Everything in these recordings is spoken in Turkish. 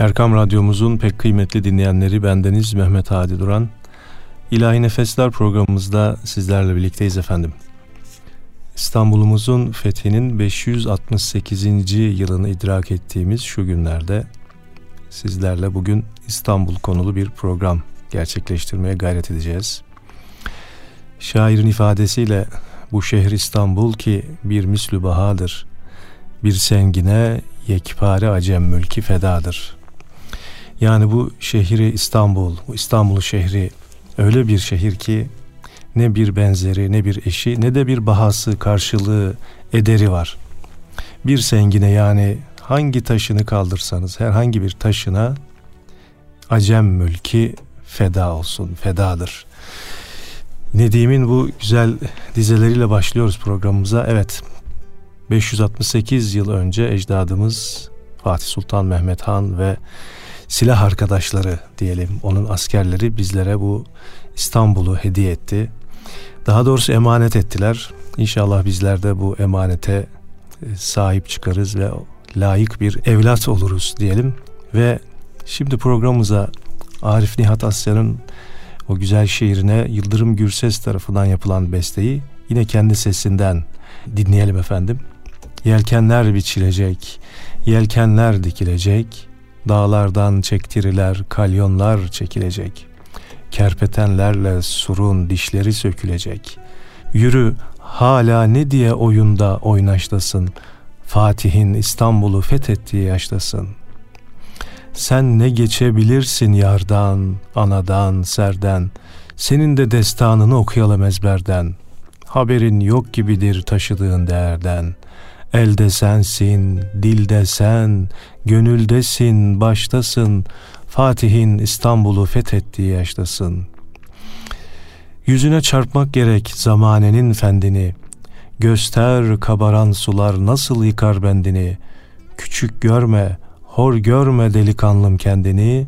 Erkam Radyomuzun pek kıymetli dinleyenleri bendeniz Mehmet Hadi Duran. İlahi Nefesler programımızda sizlerle birlikteyiz efendim. İstanbul'umuzun fethinin 568. yılını idrak ettiğimiz şu günlerde sizlerle bugün İstanbul konulu bir program gerçekleştirmeye gayret edeceğiz. Şairin ifadesiyle bu şehir İstanbul ki bir mislü bahadır. Bir sengine yekpare acem mülki fedadır. Yani bu şehri İstanbul, bu İstanbul şehri öyle bir şehir ki ne bir benzeri ne bir eşi ne de bir bahası karşılığı ederi var. Bir sengine yani hangi taşını kaldırsanız herhangi bir taşına acem mülki feda olsun, fedadır. Nedim'in bu güzel dizeleriyle başlıyoruz programımıza. Evet, 568 yıl önce ecdadımız Fatih Sultan Mehmet Han ve silah arkadaşları diyelim onun askerleri bizlere bu İstanbul'u hediye etti. Daha doğrusu emanet ettiler. İnşallah bizler de bu emanete e, sahip çıkarız ve layık bir evlat oluruz diyelim. Ve şimdi programımıza Arif Nihat Asya'nın o güzel şiirine Yıldırım Gürses tarafından yapılan besteyi yine kendi sesinden dinleyelim efendim. Yelkenler biçilecek, yelkenler dikilecek, dağlardan çektiriler, kalyonlar çekilecek. Kerpetenlerle surun dişleri sökülecek. Yürü hala ne diye oyunda oynaştasın, Fatih'in İstanbul'u fethettiği yaştasın. Sen ne geçebilirsin yardan, anadan, serden, senin de destanını okuyalım ezberden. Haberin yok gibidir taşıdığın değerden. Elde sensin, dilde sen, gönüldesin, baştasın. Fatih'in İstanbul'u fethettiği yaştasın. Yüzüne çarpmak gerek zamanenin fendini. Göster kabaran sular nasıl yıkar bendini. Küçük görme, hor görme delikanlım kendini.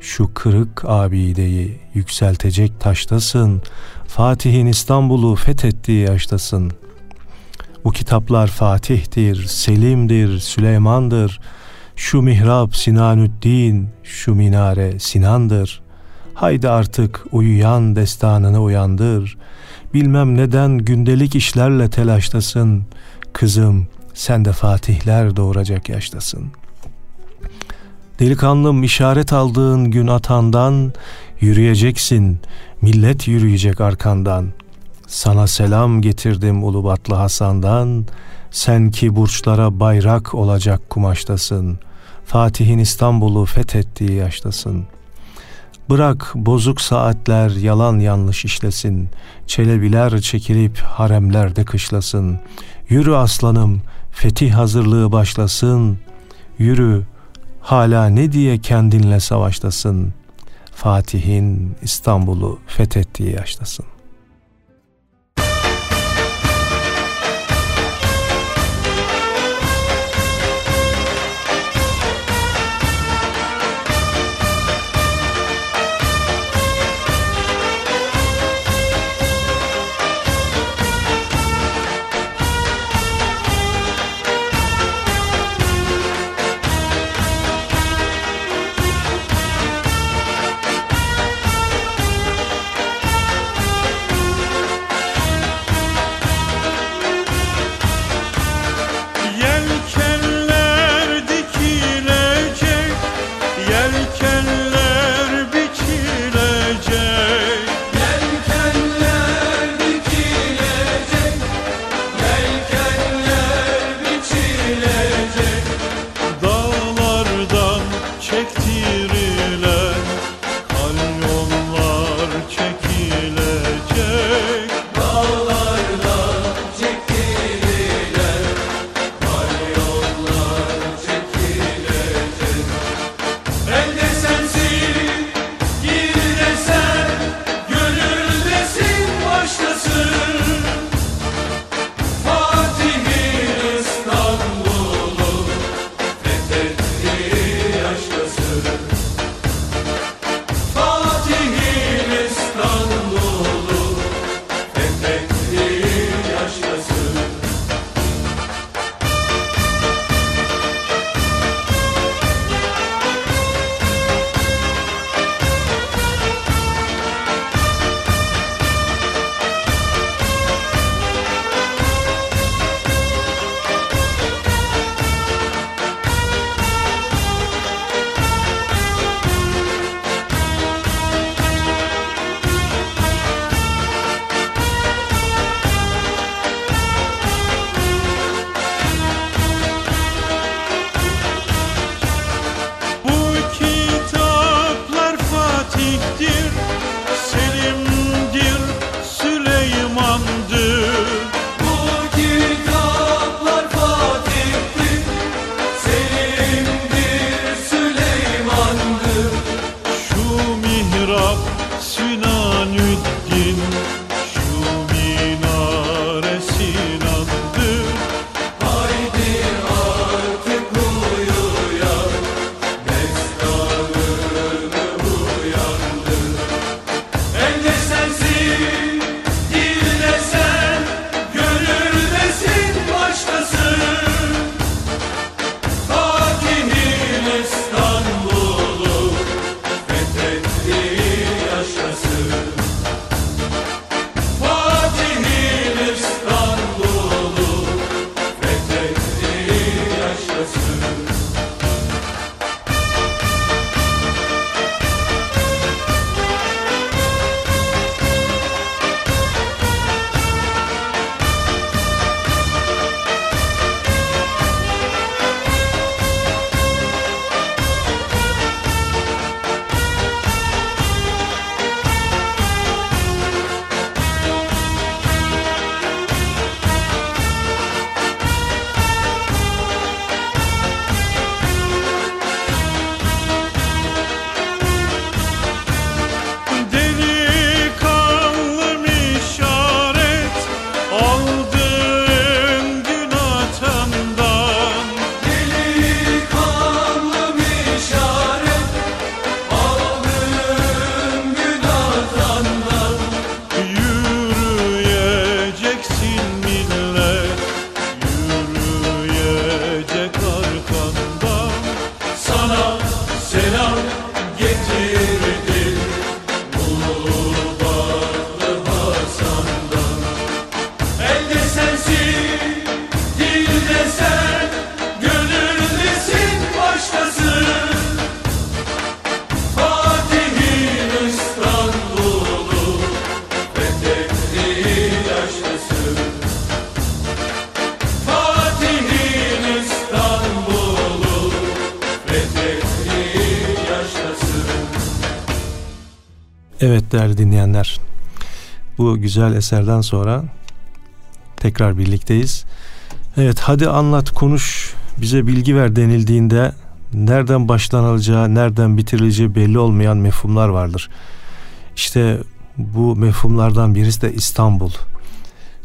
Şu kırık abideyi yükseltecek taştasın. Fatih'in İstanbul'u fethettiği yaştasın.'' Bu kitaplar Fatih'tir, Selim'dir, Süleyman'dır. Şu mihrap Sinanüddin, şu minare Sinan'dır. Haydi artık uyuyan destanını uyandır. Bilmem neden gündelik işlerle telaştasın. Kızım sen de fatihler doğuracak yaştasın. Delikanlım işaret aldığın gün atandan yürüyeceksin. Millet yürüyecek arkandan. Sana selam getirdim Ulubatlı Hasan'dan, sen ki burçlara bayrak olacak kumaştasın. Fatih'in İstanbul'u fethettiği yaştasın. Bırak bozuk saatler yalan yanlış işlesin. Çelebiler çekilip haremlerde kışlasın. Yürü aslanım, fetih hazırlığı başlasın. Yürü, hala ne diye kendinle savaştasın. Fatih'in İstanbul'u fethettiği yaştasın. Değerli dinleyenler, bu güzel eserden sonra tekrar birlikteyiz. Evet hadi anlat konuş bize bilgi ver denildiğinde nereden başlanacağı, nereden bitirileceği belli olmayan mefhumlar vardır. İşte bu mefhumlardan birisi de İstanbul.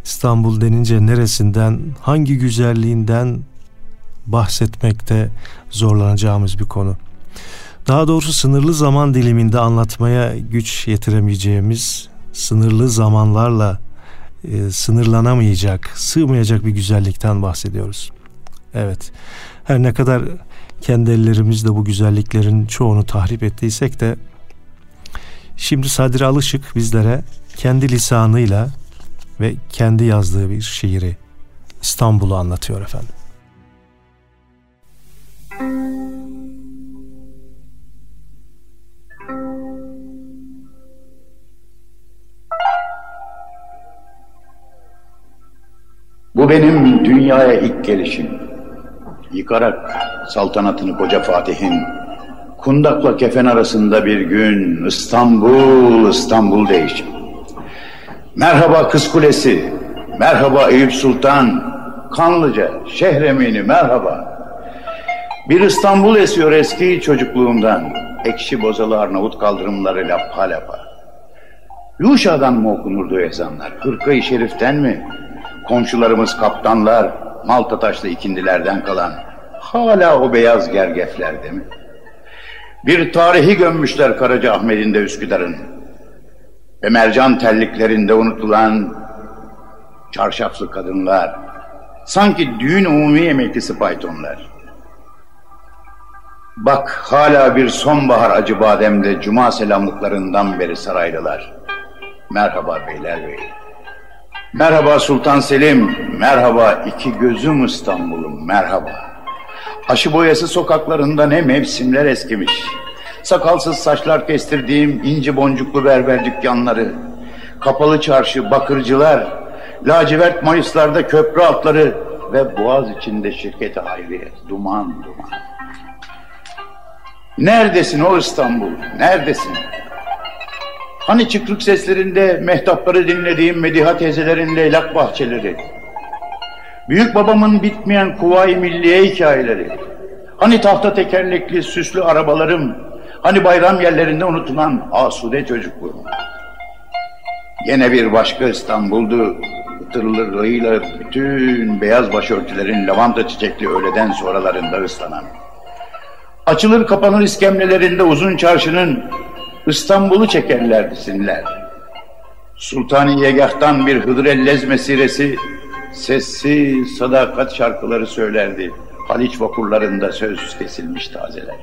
İstanbul denince neresinden, hangi güzelliğinden bahsetmekte zorlanacağımız bir konu. Daha doğrusu sınırlı zaman diliminde anlatmaya güç yetiremeyeceğimiz, sınırlı zamanlarla e, sınırlanamayacak, sığmayacak bir güzellikten bahsediyoruz. Evet, her ne kadar kendi ellerimizle bu güzelliklerin çoğunu tahrip ettiysek de şimdi Sadri Alışık bizlere kendi lisanıyla ve kendi yazdığı bir şiiri İstanbul'u anlatıyor efendim. Bu benim dünyaya ilk gelişim. Yıkarak saltanatını koca Fatih'in, kundakla kefen arasında bir gün İstanbul, İstanbul değişim. Merhaba Kız Kulesi, merhaba Eyüp Sultan, Kanlıca, Şehremini merhaba. Bir İstanbul esiyor eski çocukluğumdan, ekşi bozalı Arnavut kaldırımları lapa lapa. Yuşa'dan mı okunurdu ezanlar, Hırka-i Şerif'ten mi? Komşularımız kaptanlar, Malta taşlı ikindilerden kalan hala o beyaz gergeflerde mi? Bir tarihi gömmüşler Karaca Ahmet'in de Üsküdar'ın. Ve mercan telliklerinde unutulan çarşaflı kadınlar, sanki düğün umumi emeklisi paytonlar. Bak hala bir sonbahar acı bademde cuma selamlıklarından beri saraylılar. Merhaba beyler bey. Merhaba Sultan Selim, merhaba iki gözüm İstanbul'um, merhaba. Aşı boyası sokaklarında ne mevsimler eskimiş. Sakalsız saçlar kestirdiğim inci boncuklu berber dükkanları, kapalı çarşı, bakırcılar, lacivert mayıslarda köprü altları ve boğaz içinde şirket hayriye, duman duman. Neredesin o İstanbul, neredesin? Hani çıkrık seslerinde mehtapları dinlediğim Mediha teyzelerin leylak bahçeleri. Büyük babamın bitmeyen Kuvayi Milliye hikayeleri. Hani tahta tekerlekli süslü arabalarım. Hani bayram yerlerinde unutulan asude çocukluğum. Yine bir başka İstanbul'du. Tırlarıyla bütün beyaz başörtülerin lavanta çiçekli öğleden sonralarında ıslanan. Açılır kapanır iskemlelerinde uzun çarşının İstanbul'u çekerlerdi sinler. Sultaniyegah'tan bir Hıdır Ellez mesiresi sessiz sadakat şarkıları söylerdi. Haliç vapurlarında söz kesilmiş tazeler.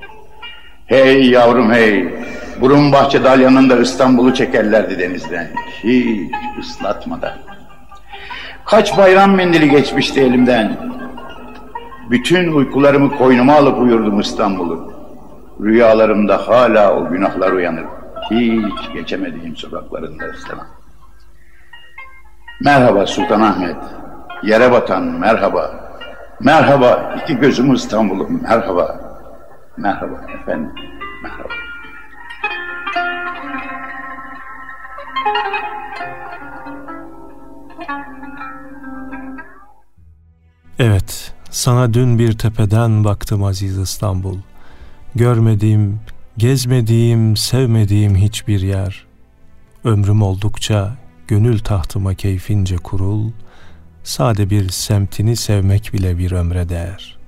Hey yavrum hey, burun bahçe dalyanında İstanbul'u çekerlerdi denizden. Hiç ıslatmadan. Kaç bayram mendili geçmişti elimden. Bütün uykularımı koynuma alıp uyurdum İstanbul'u. Rüyalarımda hala o günahlar uyanır. Hiç geçemediğim sokaklarında istemem. Merhaba Sultan Ahmet. Yere batan merhaba. Merhaba iki gözüm İstanbul'um merhaba. Merhaba efendim. Merhaba. Evet, sana dün bir tepeden baktım aziz İstanbul. Görmediğim, gezmediğim, sevmediğim hiçbir yer. Ömrüm oldukça gönül tahtıma keyfince kurul, sade bir semtini sevmek bile bir ömre değer.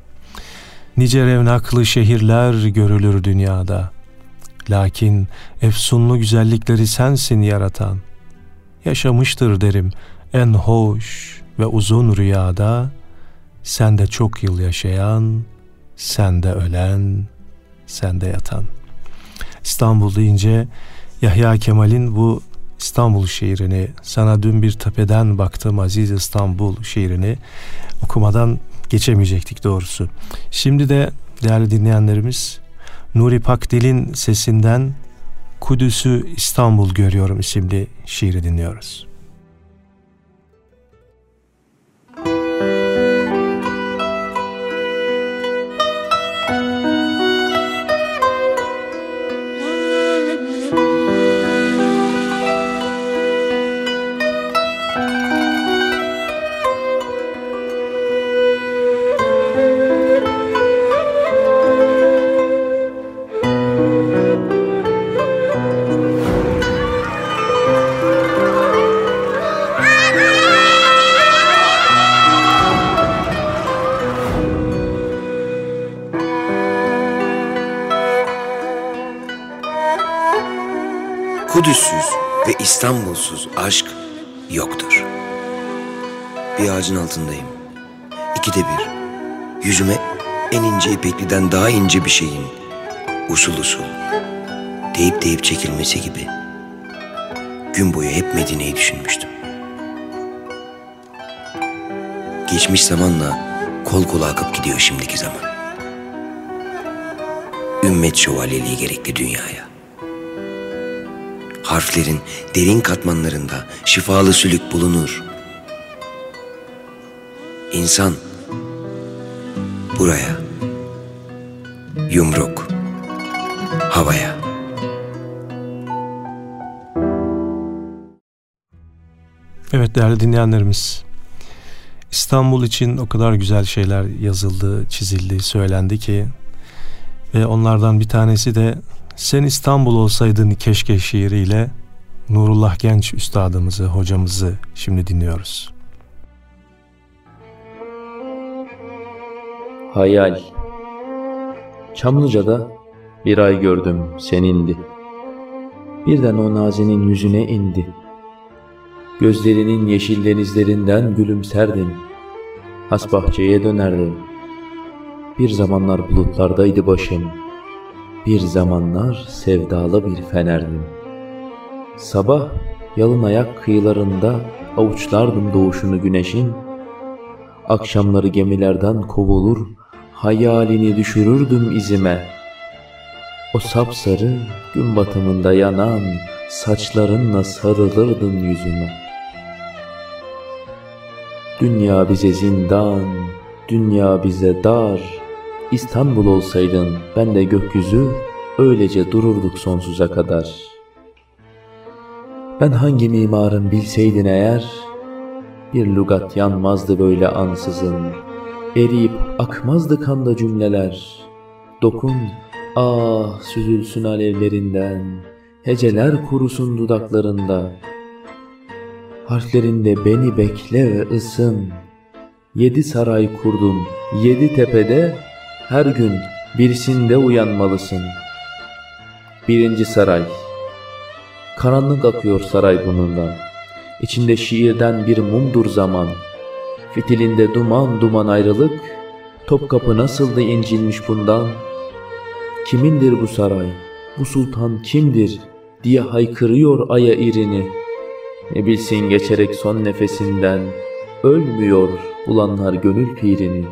Nice revnaklı şehirler görülür dünyada. Lakin efsunlu güzellikleri sensin yaratan. Yaşamıştır derim en hoş ve uzun rüyada, sen de çok yıl yaşayan, sen de ölen, sende yatan. İstanbul deyince Yahya Kemal'in bu İstanbul şiirini, sana dün bir tepeden baktım aziz İstanbul şiirini okumadan geçemeyecektik doğrusu. Şimdi de değerli dinleyenlerimiz Nuri Pakdil'in sesinden Kudüs'ü İstanbul görüyorum isimli şiiri dinliyoruz. İstanbul'suz aşk yoktur. Bir ağacın altındayım. İkide bir. Yüzüme en ince ipekliden daha ince bir şeyin usul usul deyip deyip çekilmesi gibi gün boyu hep Medine'yi düşünmüştüm. Geçmiş zamanla kol kola akıp gidiyor şimdiki zaman. Ümmet şövalyeliği gerekli dünyaya. Harflerin derin katmanlarında şifalı sülük bulunur. İnsan buraya yumruk havaya Evet değerli dinleyenlerimiz İstanbul için o kadar güzel şeyler yazıldı, çizildi, söylendi ki ve onlardan bir tanesi de Sen İstanbul olsaydın keşke şiiriyle Nurullah Genç üstadımızı, hocamızı şimdi dinliyoruz. Hayal Çamlıca'da bir ay gördüm senindi. Birden o nazinin yüzüne indi. Gözlerinin yeşil denizlerinden gülümserdin. Has bahçeye dönerdin. Bir zamanlar bulutlardaydı başım. Bir zamanlar sevdalı bir fenerdim. Sabah yalın ayak kıyılarında avuçlardım doğuşunu güneşin. Akşamları gemilerden kovulur, hayalini düşürürdüm izime. O sapsarı gün batımında yanan saçlarınla sarılırdın yüzüme.'' Dünya bize zindan, dünya bize dar. İstanbul olsaydın ben de gökyüzü, öylece dururduk sonsuza kadar. Ben hangi mimarın bilseydin eğer, bir lugat yanmazdı böyle ansızın. Eriyip akmazdı kanda cümleler. Dokun, ah süzülsün alevlerinden, heceler kurusun dudaklarında.'' Harflerinde beni bekle ve ısın. Yedi saray kurdum, yedi tepede, her gün birisinde uyanmalısın. Birinci saray. Karanlık akıyor saray bunundan. İçinde şiirden bir mumdur zaman. Fitilinde duman duman ayrılık, Topkapı nasıldı incinmiş bundan? Kimindir bu saray? Bu sultan kimdir? diye haykırıyor aya irini.'' Ne bilsin geçerek son nefesinden Ölmüyor bulanlar gönül pirini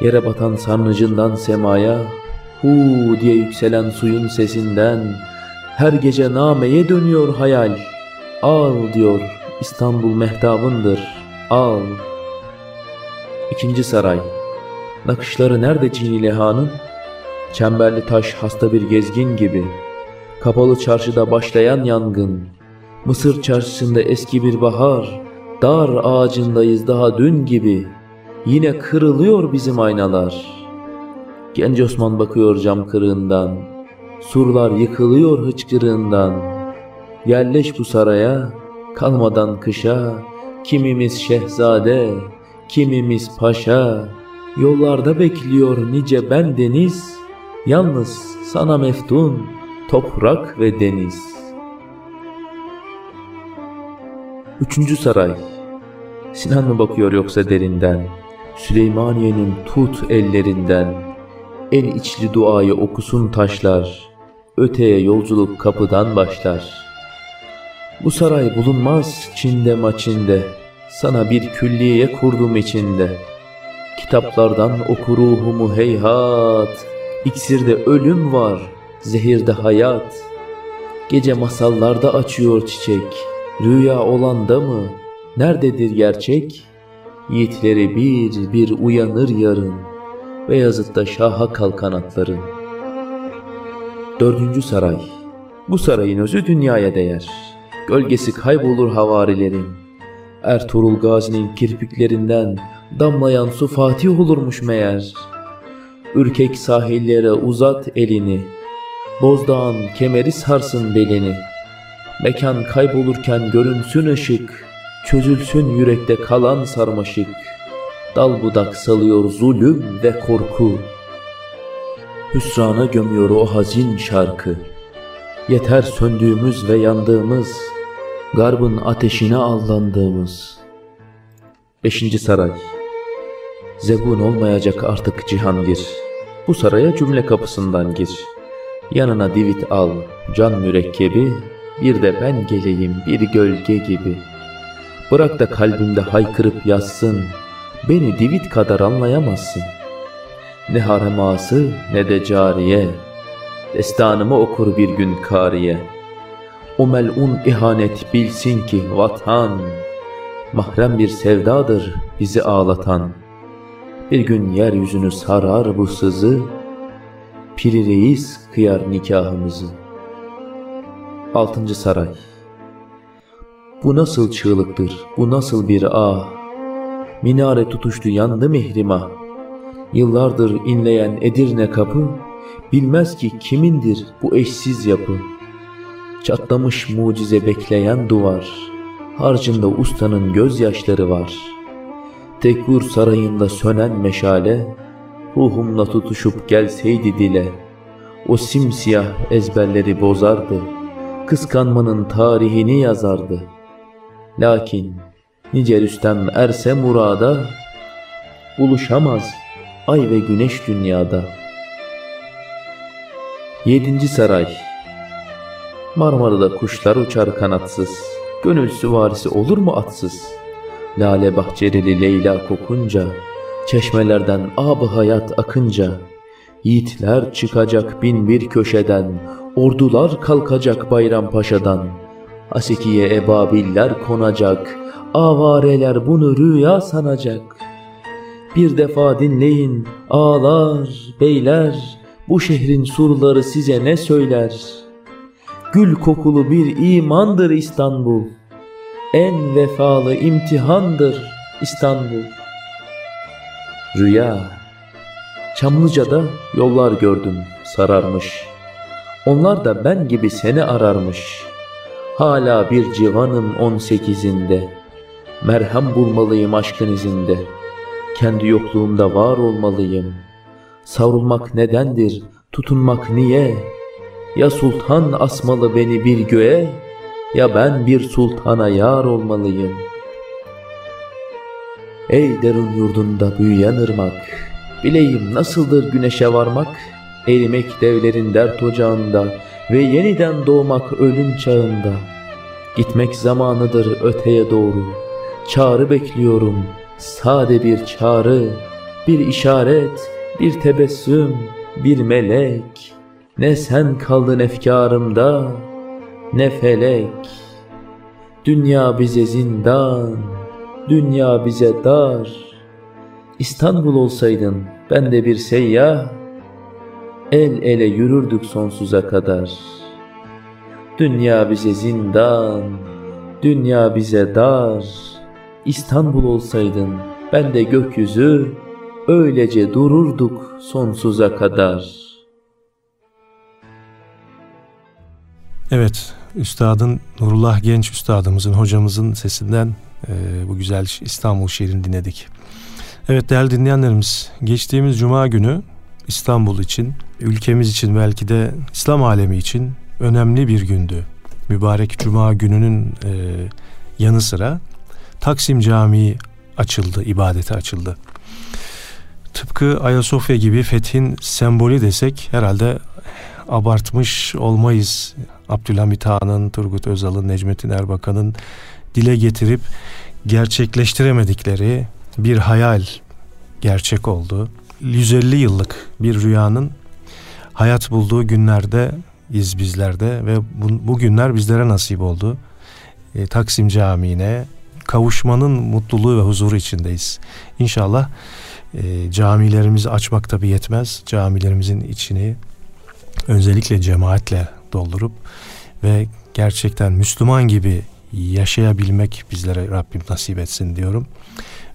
Yere batan sarnıcından semaya Hu! diye yükselen suyun sesinden Her gece nameye dönüyor hayal. Al diyor İstanbul mehtabındır al. İkinci saray Nakışları nerede Cini Leha'nın? Çemberli taş hasta bir gezgin gibi. Kapalı çarşıda başlayan yangın. Mısır çarşısında eski bir bahar, dar ağacındayız daha dün gibi. Yine kırılıyor bizim aynalar. Genç Osman bakıyor cam kırığından. Surlar yıkılıyor hıçkırığından. Yerleş bu saraya, kalmadan kışa. Kimimiz şehzade, kimimiz paşa. Yollarda bekliyor nice ben deniz. Yalnız sana meftun, toprak ve deniz.'' Üçüncü saray. Sinan mı bakıyor yoksa derinden? Süleymaniye'nin tut ellerinden. En içli duayı okusun taşlar. Öteye yolculuk kapıdan başlar. Bu saray bulunmaz Çin'de maçinde. Sana bir külliye kurdum içinde. Kitaplardan oku ruhumu heyhat. İksirde ölüm var, zehirde hayat. Gece masallarda açıyor çiçek.'' Rüya olan da mı? Nerededir gerçek? Yiğitleri bir bir uyanır yarın. Beyazıt'ta şaha kalkan atların. Dördüncü saray. Bu sarayın özü dünyaya değer. Gölgesi kaybolur havarilerin. Ertuğrul Gazi'nin kirpiklerinden damlayan su Fatih olurmuş meğer. Ürkek sahillere uzat elini. Bozdağın kemeri sarsın belini.'' Mekan kaybolurken görünsün ışık, Çözülsün yürekte kalan sarmaşık. Dal budak salıyor zulüm ve korku. Hüsrana gömüyor o hazin şarkı. Yeter söndüğümüz ve yandığımız, Garbın ateşine allandığımız. Beşinci saray Zebun olmayacak artık Cihangir. Bu saraya cümle kapısından gir. Yanına divit al, can mürekkebi, bir de ben geleyim bir gölge gibi. Bırak da kalbimde haykırıp yazsın, beni divit kadar anlayamazsın. Ne hareması ne de cariye, destanımı okur bir gün kariye. O melun ihanet bilsin ki vatan, mahrem bir sevdadır bizi ağlatan. Bir gün yeryüzünü sarar bu sızı, Piri reis kıyar nikahımızı. Altıncı saray Bu nasıl çığlıktır, bu nasıl bir ah, Minare tutuştu yandı mihrima, Yıllardır inleyen Edirne kapı, Bilmez ki kimindir bu eşsiz yapı. Çatlamış mucize bekleyen duvar, Harcında ustanın gözyaşları var. Tekfur sarayında sönen meşale, Ruhumla tutuşup gelseydi dile, O simsiyah ezberleri bozardı, Kıskanmanın tarihini yazardı. Lakin nice Rüstem erse murada, Buluşamaz ay ve güneş dünyada. Yedinci Saray Marmara'da kuşlar uçar kanatsız, Gönül süvarisi olur mu atsız? Lale bahçerili Leyla kokunca, Çeşmelerden ab hayat akınca, Yiğitler çıkacak bin bir köşeden, Ordular kalkacak Bayrampaşa'dan, Asikiye ebabiller konacak, Avareler bunu rüya sanacak. Bir defa dinleyin ağlar, beyler, Bu şehrin surları size ne söyler? Gül kokulu bir imandır İstanbul, En vefalı imtihandır İstanbul. Rüya Çamlıca'da yollar gördüm sararmış. Onlar da ben gibi seni ararmış. Hala bir civanım on sekizinde. Merhem bulmalıyım aşkın izinde. Kendi yokluğumda var olmalıyım. Savrulmak nedendir, tutunmak niye? Ya sultan asmalı beni bir göğe, ya ben bir sultana yar olmalıyım. Ey derun yurdunda büyüyen ırmak, bileyim nasıldır güneşe varmak, erimek devlerin dert ocağında ve yeniden doğmak ölüm çağında. Gitmek zamanıdır öteye doğru, çağrı bekliyorum, sade bir çağrı, bir işaret, bir tebessüm, bir melek. Ne sen kaldın efkarımda, ne felek. Dünya bize zindan, dünya bize dar. İstanbul olsaydın ben de bir seyyah, el ele yürürdük sonsuza kadar. Dünya bize zindan, dünya bize dar. İstanbul olsaydın ben de gökyüzü, öylece dururduk sonsuza kadar.'' Evet, Üstadın Nurullah Genç Üstadımızın, hocamızın sesinden e, bu güzel İstanbul şiirini dinledik. Evet değerli dinleyenlerimiz, geçtiğimiz Cuma günü İstanbul için, ülkemiz için belki de İslam alemi için önemli bir gündü. Mübarek Cuma gününün e, yanı sıra Taksim Camii açıldı, ibadete açıldı. Tıpkı Ayasofya gibi fethin sembolü desek herhalde abartmış olmayız. Abdülhamit Han'ın, Turgut Özal'ın, Necmettin Erbakan'ın dile getirip gerçekleştiremedikleri bir hayal gerçek oldu. 150 yıllık bir rüyanın hayat bulduğu günlerde iz bizlerde ve bu, bu günler bizlere nasip oldu. E, Taksim Camii'ne kavuşmanın mutluluğu ve huzuru içindeyiz. İnşallah e, camilerimizi açmak tabi yetmez. Camilerimizin içini özellikle cemaatle doldurup ve gerçekten Müslüman gibi yaşayabilmek bizlere Rabbim nasip etsin diyorum.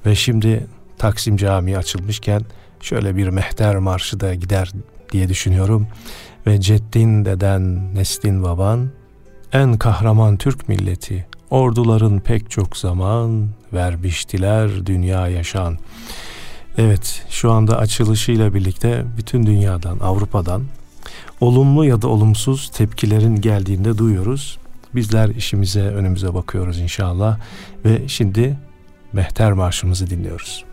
Ve şimdi Taksim Camii açılmışken şöyle bir mehter marşı da gider diye düşünüyorum. Ve ceddin deden neslin baban en kahraman Türk milleti orduların pek çok zaman vermiştiler dünya yaşan. Evet şu anda açılışıyla birlikte bütün dünyadan Avrupa'dan olumlu ya da olumsuz tepkilerin geldiğinde duyuyoruz. Bizler işimize önümüze bakıyoruz inşallah ve şimdi Mehter Marşımızı dinliyoruz.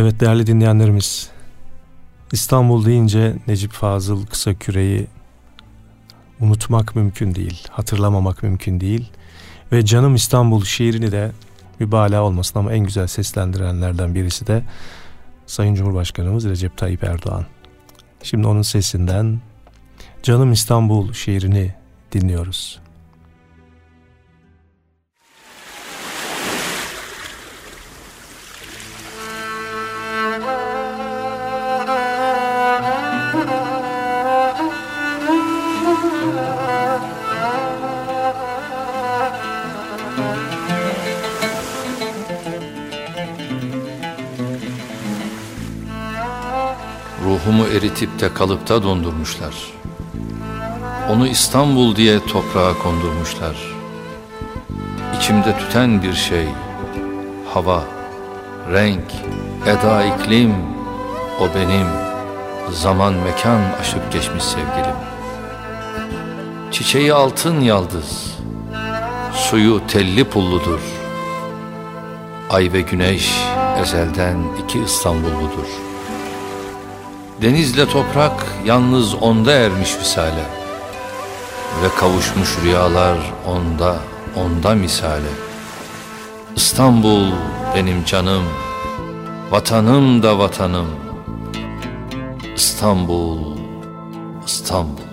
Evet değerli dinleyenlerimiz, İstanbul deyince Necip Fazıl kısa küreyi unutmak mümkün değil, hatırlamamak mümkün değil. Ve Canım İstanbul şiirini de mübalağa olmasın ama en güzel seslendirenlerden birisi de Sayın Cumhurbaşkanımız Recep Tayyip Erdoğan. Şimdi onun sesinden Canım İstanbul şiirini dinliyoruz. Ruhumu eritip de kalıpta dondurmuşlar. Onu İstanbul diye toprağa kondurmuşlar. İçimde tüten bir şey, hava, renk, eda iklim, o benim, zaman mekan aşıp geçmiş sevgilim. Çiçeği altın yaldız, suyu telli pulludur. Ay ve güneş ezelden iki İstanbulludur.'' Denizle toprak yalnız onda ermiş visale Ve kavuşmuş rüyalar onda, onda misale. İstanbul benim canım, vatanım da vatanım. İstanbul, İstanbul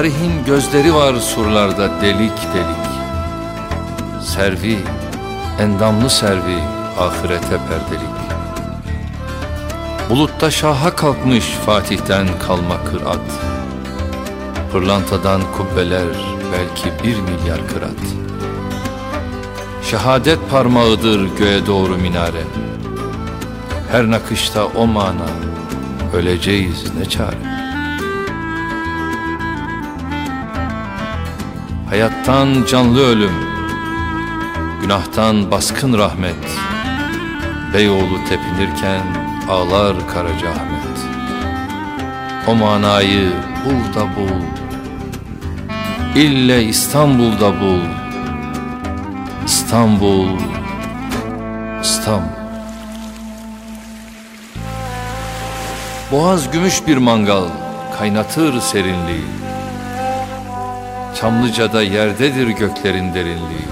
Tarihin gözleri var surlarda delik delik. Servi, endamlı servi ahirete perdelik. Bulutta şaha kalkmış Fatih'ten kalma kırat. Pırlantadan kubbeler belki bir milyar kırat. Şehadet parmağıdır göğe doğru minare. Her nakışta o mana Öleceğiz ne çare Hayattan canlı ölüm Günahtan baskın rahmet. Beyoğlu tepinirken ağlar Karacaahmet O manayı bul da bul İlle İstanbul'da bul. İstanbul İstanbul. Boğaz gümüş bir mangal kaynatır serinliği Çamlıca'da yerdedir göklerin derinliği.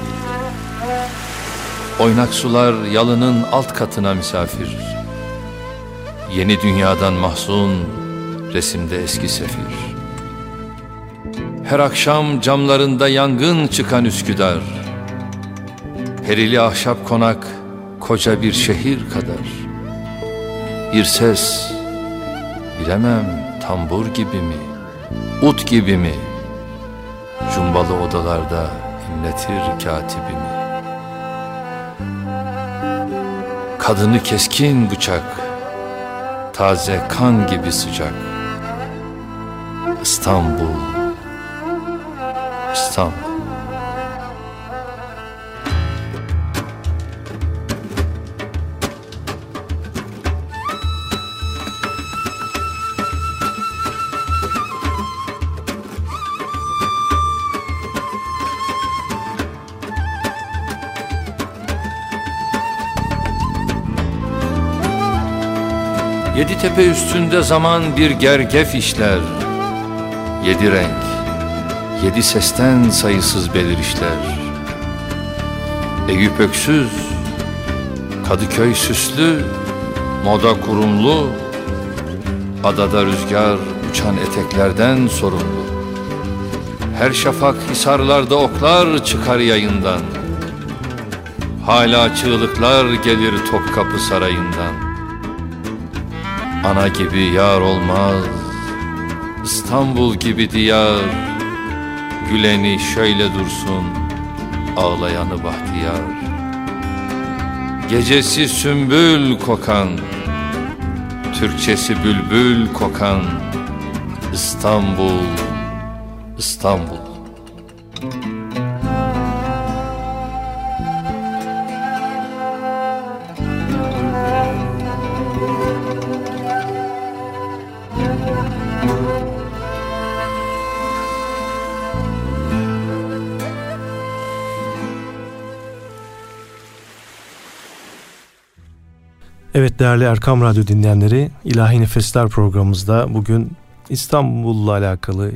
Oynak sular yalının alt katına misafir. Yeni dünyadan mahzun resimde eski sefir. Her akşam camlarında yangın çıkan Üsküdar. Perili ahşap konak koca bir şehir kadar. Bir ses bilemem tambur gibi mi, ut gibi mi Cumbalı odalarda inletir katibimi Kadını keskin bıçak Taze kan gibi sıcak. İstanbul İstanbul Yedi tepe üstünde zaman bir gergef işler. Yedi renk, yedi sesten sayısız belirişler Eyüp öksüz, Kadıköy süslü, moda kurumlu Adada rüzgar uçan eteklerden sorumlu. Her şafak hisarlarda oklar çıkar yayından. Hala çığlıklar gelir Topkapı Sarayı'ndan Ana gibi yar olmaz İstanbul gibi diyar. Güleni şöyle dursun Ağlayanı bahtiyar. Gecesi sümbül kokan Türkçesi bülbül kokan. İstanbul İstanbul Değerli Erkam Radyo dinleyenleri İlahi Nefesler programımızda bugün İstanbul'la alakalı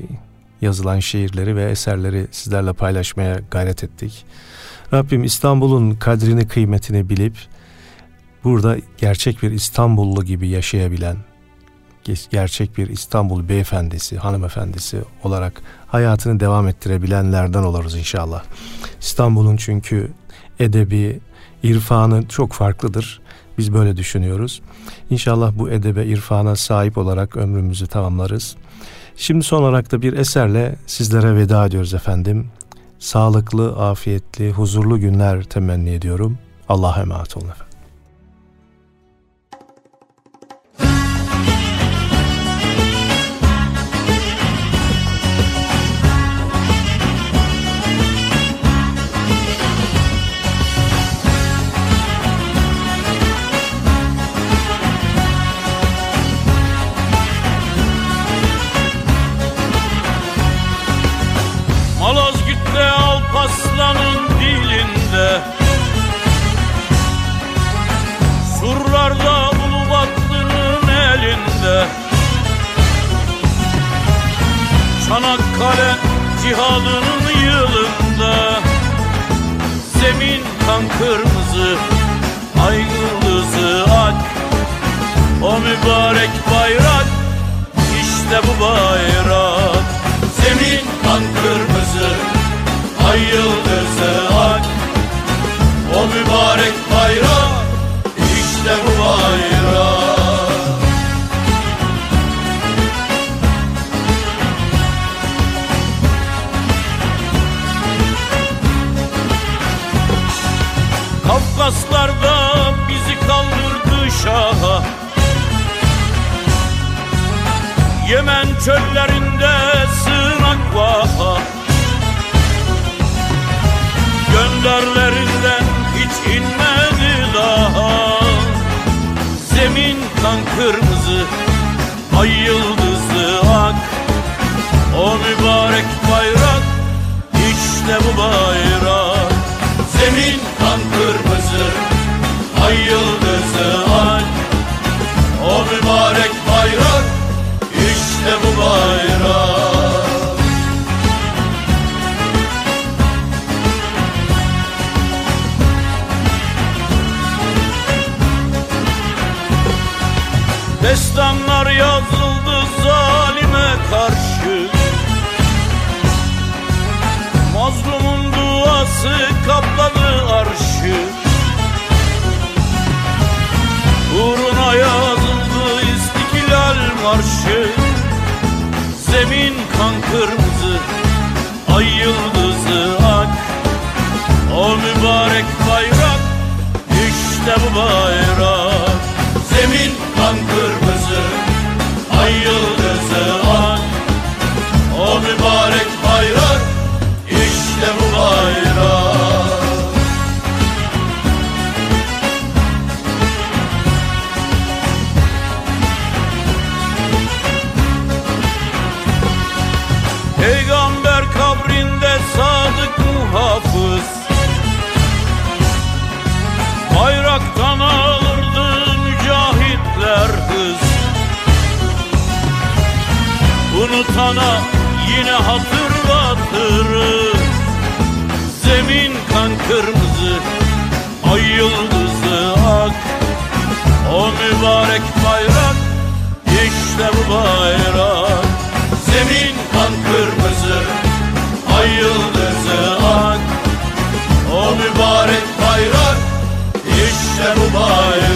yazılan şiirleri ve eserleri sizlerle paylaşmaya gayret ettik. Rabbim İstanbul'un kadrini kıymetini bilip burada gerçek bir İstanbullu gibi yaşayabilen, gerçek bir İstanbul beyefendisi, hanımefendisi olarak hayatını devam ettirebilenlerden oluruz inşallah. İstanbul'un çünkü edebi, irfanı çok farklıdır. Biz böyle düşünüyoruz. İnşallah bu edebe, irfana sahip olarak ömrümüzü tamamlarız. Şimdi son olarak da bir eserle sizlere veda ediyoruz efendim. Sağlıklı, afiyetli, huzurlu günler temenni ediyorum. Allah'a emanet olun efendim. Zemin kan kırmızı ay yıldızı ak. O mübarek bayrak işte bu bayrak. Zemin kan kırmızı Ay yıldızı ak. O mübarek bayrak Yemen çöllerinde sığınak var. Gönderlerinden hiç inmedi daha Zemin kan kırmızı, ay yıldızı ak. O mübarek bayrak, işte bu bayrak. Zemin kan kırmızı, ay yıldızı Destanlar yazıldı zalime karşı. Mazlumun duası kapladı arşı. Uğruna yazıldı istiklal marşı bu bayrak Unutana yine hatırlatırız Zemin kan kırmızı, ay yıldızı ak. O mübarek bayrak, işte bu bayrak. Zemin kan kırmızı, ay yıldızı ak. O mübarek bayrak, işte bu bayrak